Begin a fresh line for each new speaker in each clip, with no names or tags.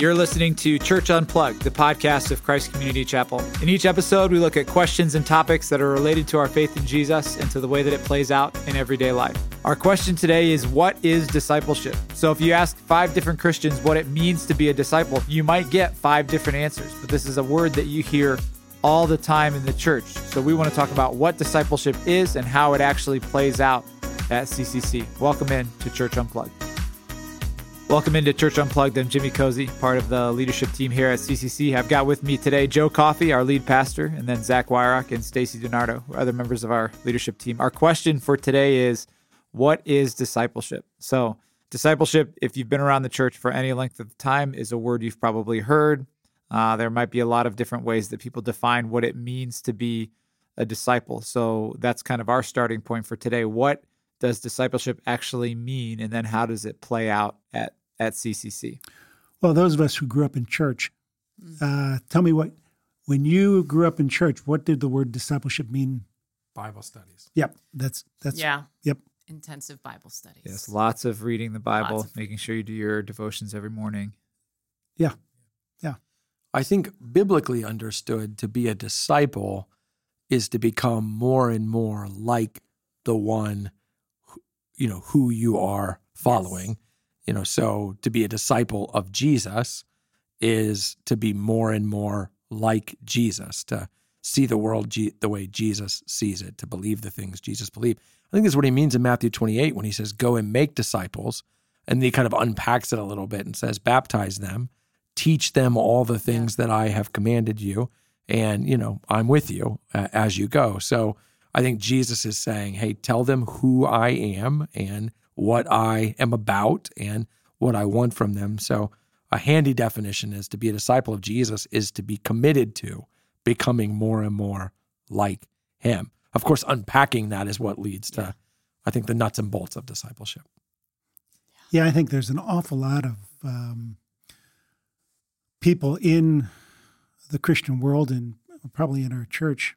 You're listening to Church Unplugged, the podcast of Christ Community Chapel. In each episode, we look at questions and topics that are related to our faith in Jesus and to the way that it plays out in everyday life. Our question today is What is discipleship? So, if you ask five different Christians what it means to be a disciple, you might get five different answers, but this is a word that you hear all the time in the church. So, we want to talk about what discipleship is and how it actually plays out at CCC. Welcome in to Church Unplugged. Welcome into Church Unplugged. I'm Jimmy Cozy, part of the leadership team here at CCC. I've got with me today Joe Coffey, our lead pastor, and then Zach Wyrock and Stacy DiNardo, other members of our leadership team. Our question for today is what is discipleship? So, discipleship, if you've been around the church for any length of time, is a word you've probably heard. Uh, there might be a lot of different ways that people define what it means to be a disciple. So, that's kind of our starting point for today. What does discipleship actually mean? And then how does it play out at at CCC?
Well, those of us who grew up in church, uh, tell me what, when you grew up in church, what did the word discipleship mean?
Bible studies.
Yep, that's that's
yeah.
Yep.
Intensive Bible studies.
Yes, lots of reading the Bible,
of-
making sure you do your devotions every morning.
Yeah, yeah.
I think biblically understood to be a disciple is to become more and more like the one who, you know who you are following. You know, so to be a disciple of Jesus is to be more and more like Jesus, to see the world G- the way Jesus sees it, to believe the things Jesus believed. I think that's what he means in Matthew 28 when he says, Go and make disciples. And he kind of unpacks it a little bit and says, Baptize them, teach them all the things that I have commanded you. And, you know, I'm with you uh, as you go. So I think Jesus is saying, Hey, tell them who I am and what I am about and what I want from them. So a handy definition is to be a disciple of Jesus is to be committed to becoming more and more like him. Of course, unpacking that is what leads to, I think, the nuts and bolts of discipleship.
Yeah, I think there's an awful lot of um, people in the Christian world and probably in our church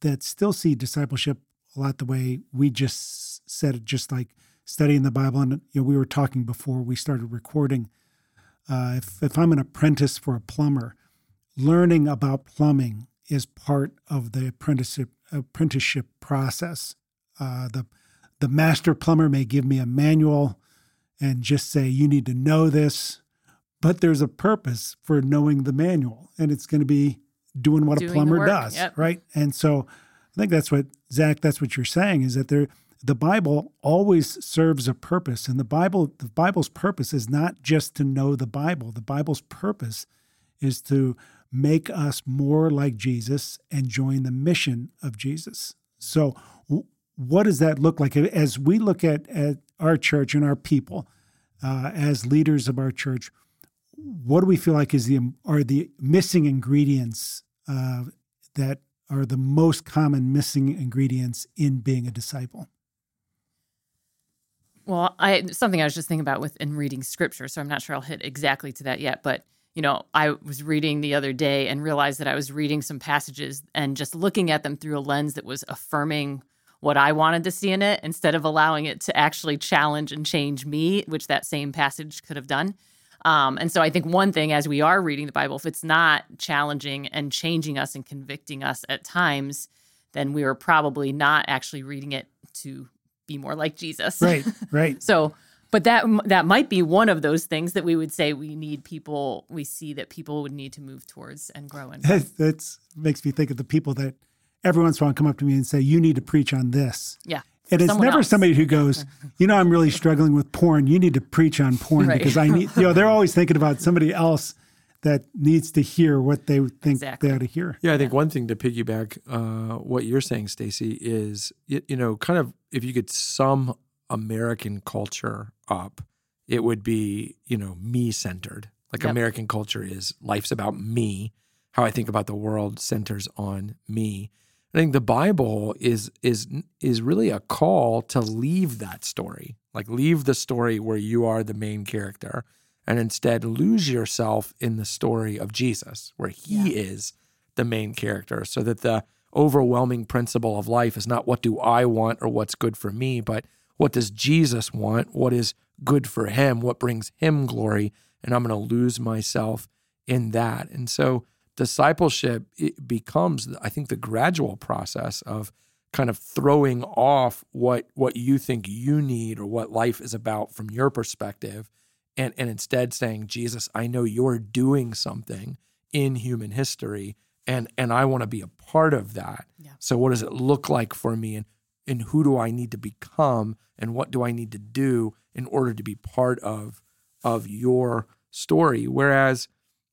that still see discipleship a lot the way we just said it, just like studying the Bible. And you know, we were talking before we started recording. Uh, if if I'm an apprentice for a plumber, learning about plumbing is part of the apprenticeship apprenticeship process. Uh, the the master plumber may give me a manual and just say you need to know this, but there's a purpose for knowing the manual, and it's going to be doing what
Doing
a plumber does,
yep.
right? And so I think that's what Zach. That's what you're saying is that there. The Bible always serves a purpose, and the Bible, the Bible's purpose is not just to know the Bible. The Bible's purpose is to make us more like Jesus and join the mission of Jesus. So, what does that look like as we look at, at our church and our people uh, as leaders of our church? What do we feel like is the are the missing ingredients uh, that are the most common missing ingredients in being a disciple?
Well, I something I was just thinking about with in reading scripture, so I'm not sure I'll hit exactly to that yet, but you know, I was reading the other day and realized that I was reading some passages and just looking at them through a lens that was affirming what I wanted to see in it instead of allowing it to actually challenge and change me, which that same passage could have done. Um, and so I think one thing as we are reading the Bible, if it's not challenging and changing us and convicting us at times, then we are probably not actually reading it to be more like Jesus.
Right, right.
So, but that that might be one of those things that we would say we need people. We see that people would need to move towards and grow in.
That that's, makes me think of the people that every once in a while come up to me and say, "You need to preach on this."
Yeah,
And it's never
else.
somebody who goes, you know, I'm really struggling with porn. You need to preach on porn
Right.
because I need, you know, they're always thinking about somebody else that needs to hear what they think
Exactly.
they ought to hear.
Yeah, I think one thing to piggyback uh, what you're saying, Stacy, is you, you know, kind of if you could sum American culture up, it would be you know me centered. Like
Yep.
American culture is life's about me. How I think about the world centers on me. I think the Bible is is is really a call to leave that story, like leave the story where you are the main character, and instead lose yourself in the story of Jesus, where He is the main character, so that the overwhelming principle of life is not what do I want or what's good for me, but what does Jesus want? What is good for Him? What brings Him glory? and I'm going to lose myself in that. And so discipleship becomes I think the gradual process of kind of throwing off what what you think you need or what life is about from your perspective and and instead saying Jesus I know you're doing something in human history and and I want to be a part of that.
Yeah.
So what does it look like for me and and who do I need to become and what do I need to do in order to be part of of your story whereas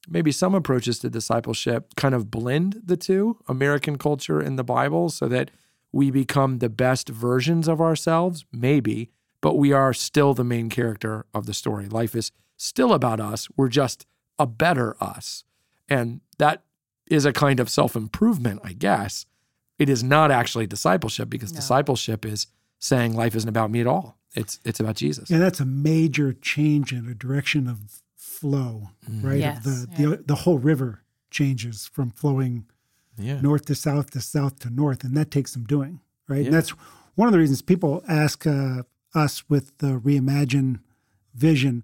maybe some approaches to discipleship kind of blend the two American culture and the Bible so that we become the best versions of ourselves maybe but we are still the main character of the story life is still about us we're just a better us and that is a kind of self improvement, I guess. It is not actually discipleship because
No.
discipleship is saying life isn't about me at all. It's it's about Jesus.
And that's a major change in a direction of flow, right?
Yes,
of the,
yeah.
the the whole river changes from flowing
Yeah.
north to south to south to north, and that takes some doing, right?
Yeah.
And that's one of the reasons people ask uh, us with the reimagine vision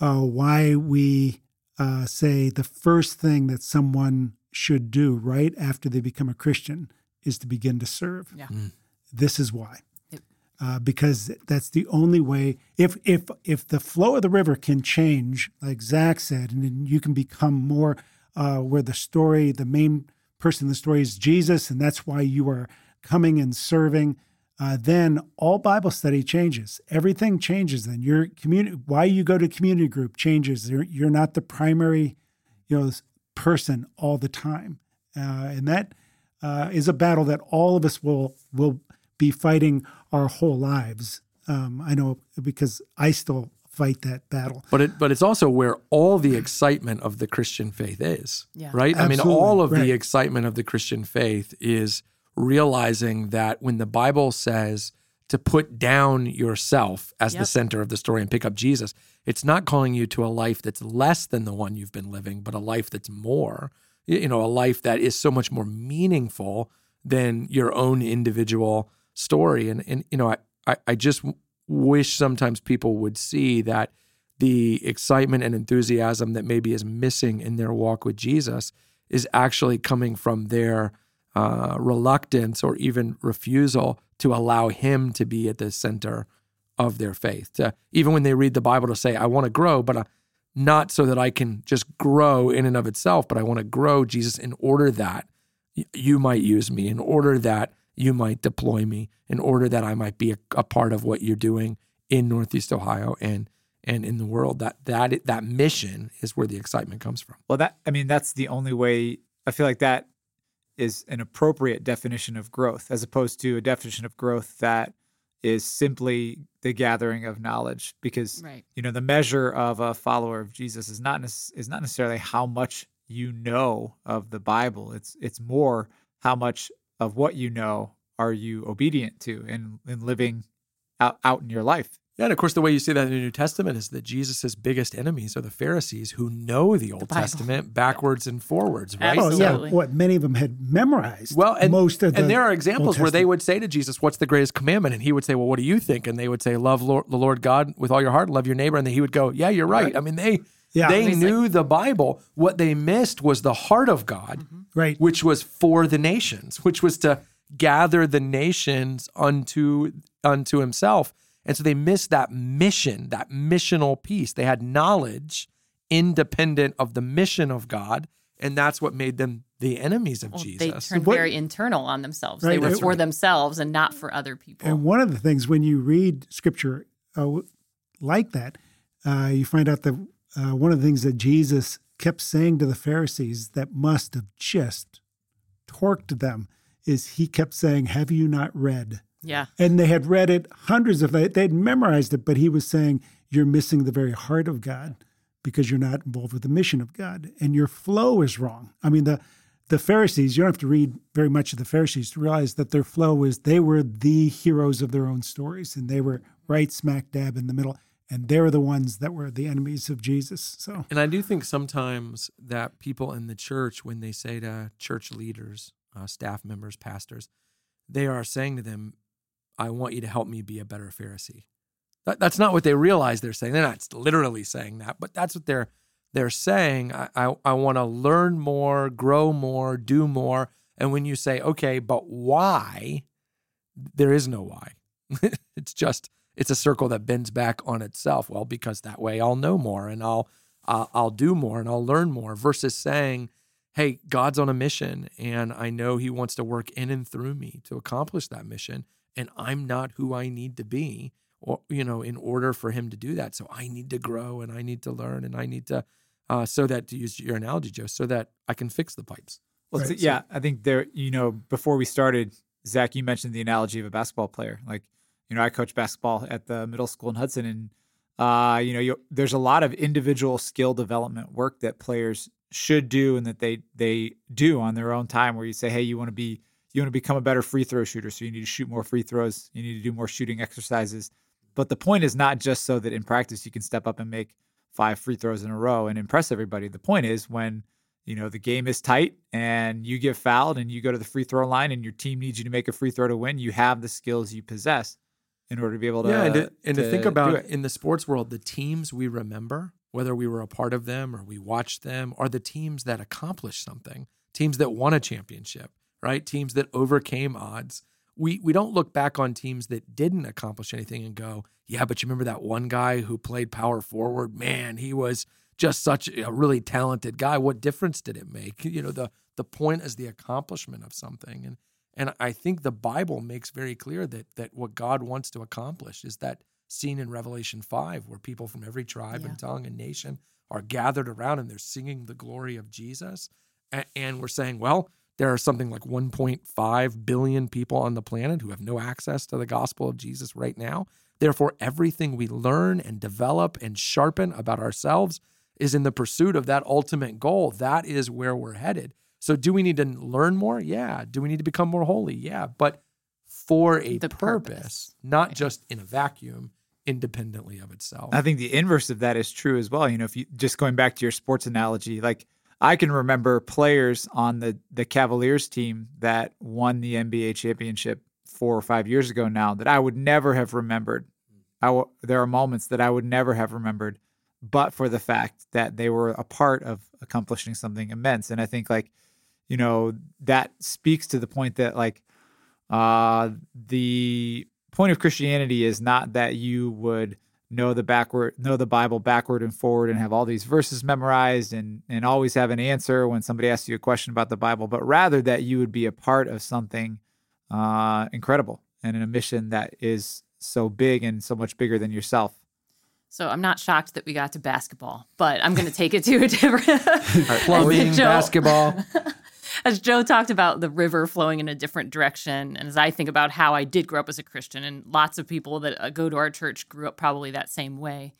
uh, why we uh, say the first thing that someone should do right after they become a Christian is to begin to serve.
Yeah.
This is why. Uh, because that's the only way. If if if the flow of the river can change, like Zach said, and then you can become more uh, where the story, the main person in the story is Jesus, and that's why you are coming and serving. Uh, then all Bible study changes. Everything changes. Then your community, why you go to community group changes. You're, you're not the primary, you know, person all the time, uh, and that uh, is a battle that all of us will will be fighting our whole lives. Um, I know because I still fight that battle.
But it but it's also where all the excitement of the Christian faith is.
Yeah.
Right? I mean, all of
right.
the excitement of the Christian faith is realizing that when the Bible says to put down yourself as the center of the story and pick up Jesus, it's not calling you to a life that's less than the one you've been living, but a life that's more. You know, a life that is so much more meaningful than your own individual story. And and you know, I I, I just wish sometimes people would see that the excitement and enthusiasm that maybe is missing in their walk with Jesus is actually coming from their uh, reluctance or even refusal to allow Him to be at the center of their faith. To, even when they read the Bible, to say, "I want to grow," but uh, not so that I can just grow in and of itself, but I want to grow Jesus in order that you might use me, in order that you might deploy me, in order that I might be a, a part of what you're doing in Northeast Ohio and and in the world. That that that mission is where the excitement comes from.
Well, that I mean, that's the only way. I feel like that is an appropriate definition of growth, as opposed to a definition of growth that is simply the gathering of knowledge. Because
Right.
you know, the measure of a follower of Jesus is not nec- is not necessarily how much you know of the Bible. It's it's more how much of what you know are you obedient to and and living out out in your life.
Yeah, and of course, the way you see that in the New Testament is that Jesus' biggest enemies are the Pharisees who know the Old
Bible.
Testament backwards and forwards, right?
Oh yeah, what many of them had memorized.
Well, and,
most of the
and there are examples where they would say to Jesus, "What's the greatest commandment?" And he would say, "Well, what do you think?" And they would say, "Love Lord, the Lord God with all your heart, love your neighbor." And then he would go, "Yeah, you're right." I mean, they
Yeah.
they
He's
knew the Bible. What they missed was the heart of God,
right.
which was for the nations, which was to gather the nations unto unto Himself. And so they missed that mission, that missional piece. They had knowledge independent of the mission of God, and that's what made them the enemies of
Well, they
Jesus.
turned
What-
very internal on themselves.
Right,
they were for
right.
themselves and not for other people.
And one of the things when you read scripture uh, like that, uh, you find out that uh, one of the things that Jesus kept saying to the Pharisees that must have just torqued them is he kept saying, Have you not read?
Yeah.
And they had read it hundreds of they had memorized it, but he was saying, You're missing the very heart of God because you're not involved with the mission of God. And your flow is wrong. I mean, the the Pharisees, you don't have to read very much of the Pharisees to realize that their flow was they were the heroes of their own stories and they were right smack dab in the middle. And they were the ones that were the enemies of Jesus. So
And I do think sometimes that people in the church, when they say to church leaders, uh, staff members, pastors, they are saying to them, I want you to help me be a better Pharisee. That, that's not what they realize they're saying. They're not literally saying that, but that's what they're they're saying. I I, I want to learn more, grow more, do more. And when you say, okay, but why? There is no why. it's just it's a circle that bends back on itself. Well, because that way I'll know more and I'll uh, I'll do more and I'll learn more. Versus saying, hey, God's on a mission and I know He wants to work in and through me to accomplish that mission, and I'm not who I need to be or you know in order for him to do that so i need to grow and i need to learn and i need to uh, so that to use your analogy joe so that i can fix the pipes
well right. so, yeah i think there you know before we started zach you mentioned the analogy of a basketball player like you know i coach basketball at the middle school in hudson and uh, you know you, there's a lot of individual skill development work that players should do and that they they do on their own time where you say hey you want to be you want to become a better free throw shooter so you need to shoot more free throws you need to do more shooting exercises but the point is not just so that in practice you can step up and make five free throws in a row and impress everybody. The point is when you know the game is tight and you get fouled and you go to the free throw line and your team needs you to make a free throw to win, you have the skills you possess in order to be able to.
Yeah, and to, and
to,
to think about in the sports world, the teams we remember, whether we were a part of them or we watched them, are the teams that accomplished something, teams that won a championship, right? Teams that overcame odds we we don't look back on teams that didn't accomplish anything and go, yeah, but you remember that one guy who played power forward? Man, he was just such a really talented guy. What difference did it make? You know, the the point is the accomplishment of something. And and I think the Bible makes very clear that that what God wants to accomplish is that scene in Revelation 5 where people from every tribe yeah. and tongue and nation are gathered around and they're singing the glory of Jesus. And, and we're saying, well, there are something like 1.5 billion people on the planet who have no access to the gospel of Jesus right now. Therefore, everything we learn and develop and sharpen about ourselves is in the pursuit of that ultimate goal. That is where we're headed. So, do we need to learn more? Yeah. Do we need to become more holy? Yeah. But for a the purpose, purpose, not yeah. just in a vacuum independently of itself.
I think the inverse of that is true as well. You know, if you just going back to your sports analogy, like I can remember players on the the Cavaliers team that won the NBA championship four or five years ago now that I would never have remembered. I w- there are moments that I would never have remembered, but for the fact that they were a part of accomplishing something immense. And I think like, you know, that speaks to the point that like, uh, the point of Christianity is not that you would know the backward know the bible backward and forward and have all these verses memorized and and always have an answer when somebody asks you a question about the bible but rather that you would be a part of something uh, incredible and in a mission that is so big and so much bigger than yourself
so I'm not shocked that we got to basketball, but I'm going to take it to a different
plumbing, basketball.
as Joe talked about the river flowing in a different direction, and as I think about how I did grow up as a Christian, and lots of people that uh, go to our church grew up probably that same way.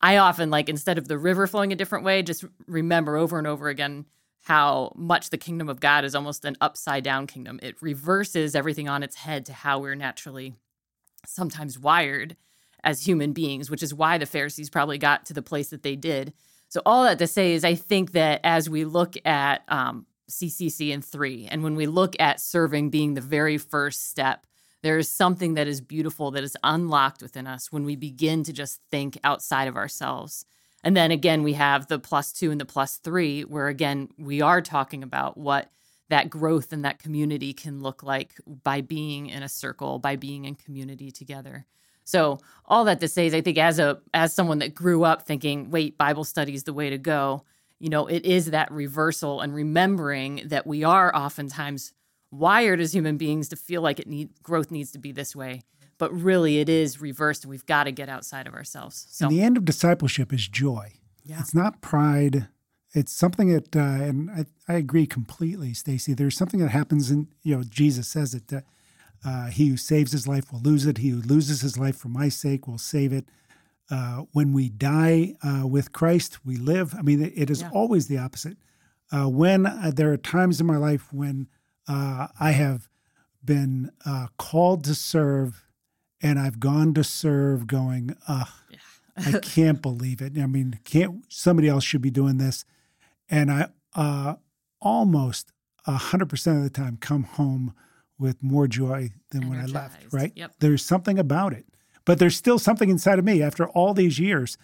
I often like instead of the river flowing a different way, just remember over and over again how much the kingdom of God is almost an upside down kingdom. It reverses everything on its head to how we're naturally sometimes wired as human beings, which is why the Pharisees probably got to the place that they did. So, all that to say is, I think that as we look at um, CCC and three. And when we look at serving being the very first step, there is something that is beautiful that is unlocked within us when we begin to just think outside of ourselves. And then again, we have the plus two and the plus three, where again, we are talking about what that growth and that community can look like by being in a circle, by being in community together. So all that to say is I think as a as someone that grew up thinking, wait, Bible study is the way to go, you know, it is that reversal and remembering that we are oftentimes wired as human beings to feel like it need growth needs to be this way. But really it is reversed and we've got to get outside of ourselves.
So and the end of discipleship is joy. Yeah. It's not pride. It's something that, uh, and I, I agree completely, Stacy. There's something that happens in, you know, Jesus says it that uh, he who saves his life will lose it. He who loses his life for my sake will save it. Uh, when we die uh, with Christ, we live. I mean, it is yeah. always the opposite. Uh, when uh, there are times in my life when uh, I have been called to serve and I've gone to serve going, yeah. I can't believe it. I mean, can't somebody else should be doing this? And I almost 100% of the time come home with more joy than Energized. when I left, right?
Yep.
There's something about it. But there's still something inside of me after all these years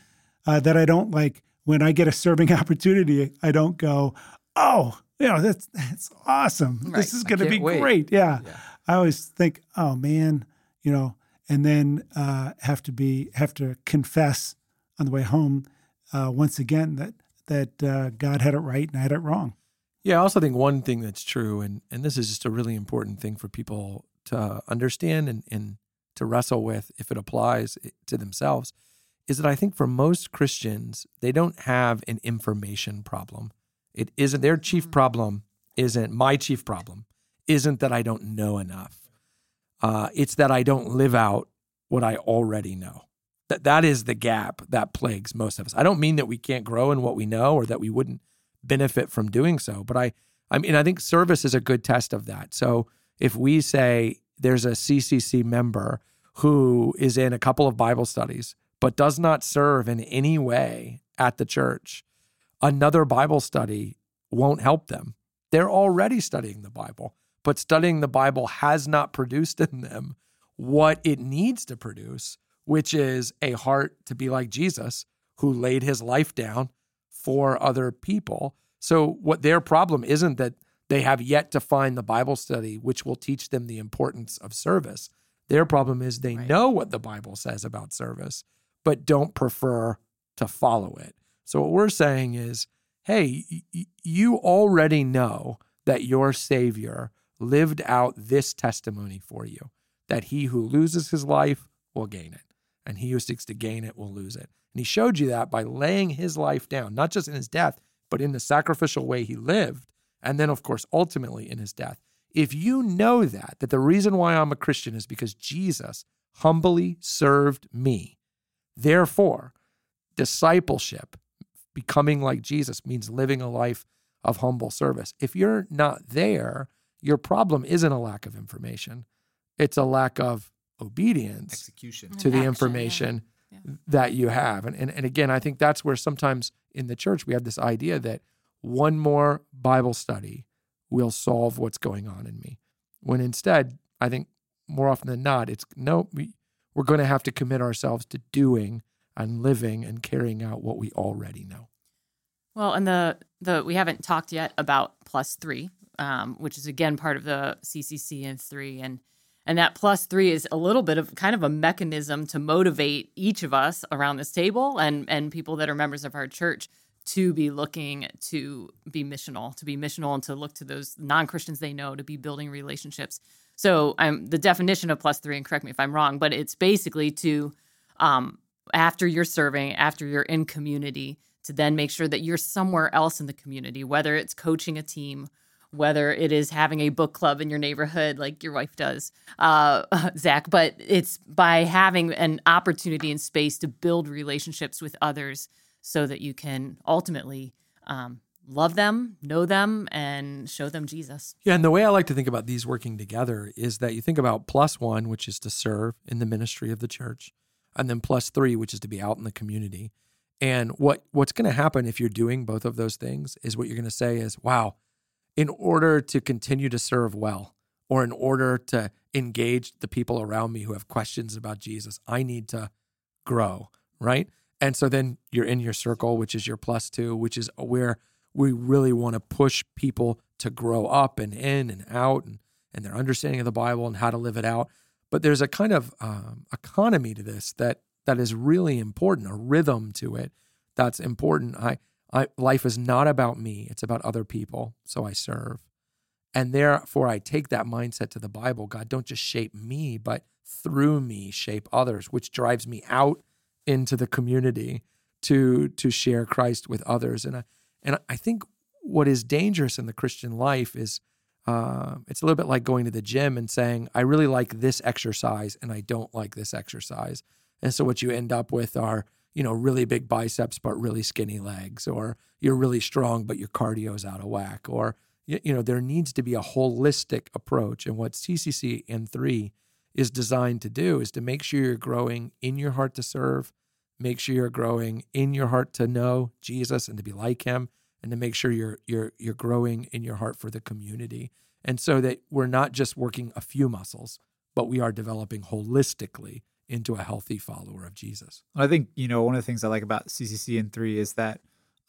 uh, that I don't like. When I get a serving opportunity, I don't go, "Oh, you know, that's that's awesome.
Right.
This is going to be
wait."
great." Yeah.
Yeah.
I always think, "Oh man," you know, and then uh, have to be have to confess on the way home uh, once again that that uh, God had it right and I had it wrong.
Yeah, I also think one thing that's true, and, and this is just a really important thing for people to understand and, and to wrestle with if it applies to themselves, is that I think for most Christians, they don't have an information problem. It isn't their chief problem, isn't my chief problem, isn't that I don't know enough. Uh, it's that I don't live out what I already know. That that is the gap that plagues most of us. I don't mean that we can't grow in what we know or that we wouldn't benefit from doing so. But I, I mean, I think service is a good test of that. So if we say there's a CCC member who is in a couple of Bible studies, but does not serve in any way at the church, another Bible study won't help them. They're already studying the Bible, but studying the Bible has not produced in them what it needs to produce, which is a heart to be like Jesus, who laid his life down for other people. So, what their problem isn't that they have yet to find the Bible study which will teach them the importance of service. Their problem is they
Right.
know what the Bible says about service, but don't prefer to follow it. So, what we're saying is hey, y- you already know that your Savior lived out this testimony for you that he who loses his life will gain it, and he who seeks to gain it will lose it. And he showed you that by laying his life down, not just in his death, but in the sacrificial way he lived. And then, of course, ultimately in his death. If you know that, that the reason why I'm a Christian is because Jesus humbly served me, therefore, discipleship, becoming like Jesus, means living a life of humble service. If you're not there, your problem isn't a lack of information, it's a lack of obedience
Execution.
to the
Action, yeah.
information
Yeah.
that you have. And, and and again, I think that's where sometimes in the church we have this idea that one more Bible study will solve what's going on in me. When instead, I think more often than not, it's no, we, we're going to have to commit ourselves to doing and living and carrying out what we already know.
Well, and the the we haven't talked yet about plus three, um, which is again part of the CCC and three, and and that plus three is a little bit of kind of a mechanism to motivate each of us around this table and and people that are members of our church to be looking to be missional, to be missional, and to look to those non Christians they know to be building relationships. So, I'm the definition of plus three, and correct me if I'm wrong, but it's basically to um, after you're serving, after you're in community, to then make sure that you're somewhere else in the community, whether it's coaching a team, whether it is having a book club in your neighborhood like your wife does, uh, Zach, but it's by having an opportunity and space to build relationships with others so that you can ultimately um, love them, know them, and show them Jesus.
Yeah, and the way I like to think about these working together is that you think about plus one, which is to serve in the ministry of the church, and then plus three, which is to be out in the community. And what what's going to happen if you're doing both of those things is what you're going to say is, wow, in order to continue to serve well, or in order to engage the people around me who have questions about Jesus, I need to grow, right? And so then you're in your circle, which is your plus two, which is where we really want to push people to grow up and in and out and, and their understanding of the Bible and how to live it out. But there's a kind of um, economy to this that that is really important, a rhythm to it that's important. I, I life is not about me; it's about other people. So I serve, and therefore I take that mindset to the Bible. God, don't just shape me, but through me shape others, which drives me out into the community to to share Christ with others. And I and I think what is dangerous in the Christian life is uh, it's a little bit like going to the gym and saying, I really like this exercise and I don't like this exercise. And so what you end up with are, you know, really big biceps but really skinny legs, or you're really strong but your cardio is out of whack, or you, know, there needs to be a holistic approach. And what CCC N3 is designed to do is to make sure you're growing in your heart to serve, make sure you're growing in your heart to know Jesus and to be like him and to make sure you're you're you're growing in your heart for the community and so that we're not just working a few muscles but we are developing holistically into a healthy follower of Jesus.
I think you know one of the things I like about CCC and three is that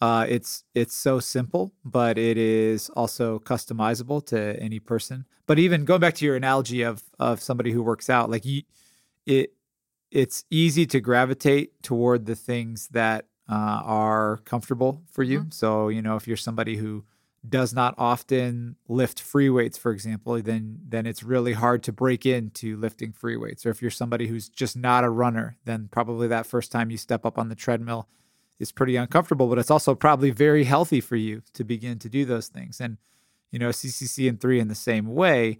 uh, it's it's so simple, but it is also customizable to any person. But even going back to your analogy of of somebody who works out, like you, it it's easy to gravitate toward the things that uh, are comfortable for you. Mm-hmm. So you know if you're somebody who does not often lift free weights, for example, then then it's really hard to break into lifting free weights. Or if you're somebody who's just not a runner, then probably that first time you step up on the treadmill is pretty uncomfortable, but it's also probably very healthy for you to begin to do those things. And you know, CCC and three in the same way.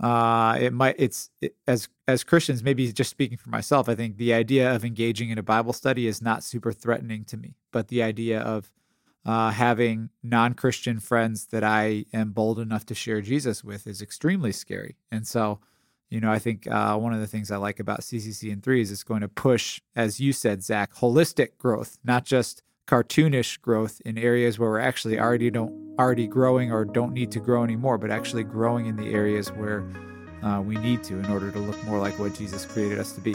Uh, it might it's it, as as Christians, maybe just speaking for myself, I think the idea of engaging in a Bible study is not super threatening to me, but the idea of uh, having non Christian friends that I am bold enough to share Jesus with is extremely scary. And so, you know, I think uh, one of the things I like about CCC and three is it's going to push, as you said, Zach, holistic growth, not just cartoonish growth in areas where we're actually already don't already growing or don't need to grow anymore, but actually growing in the areas where uh, we need to in order to look more like what Jesus created us to be.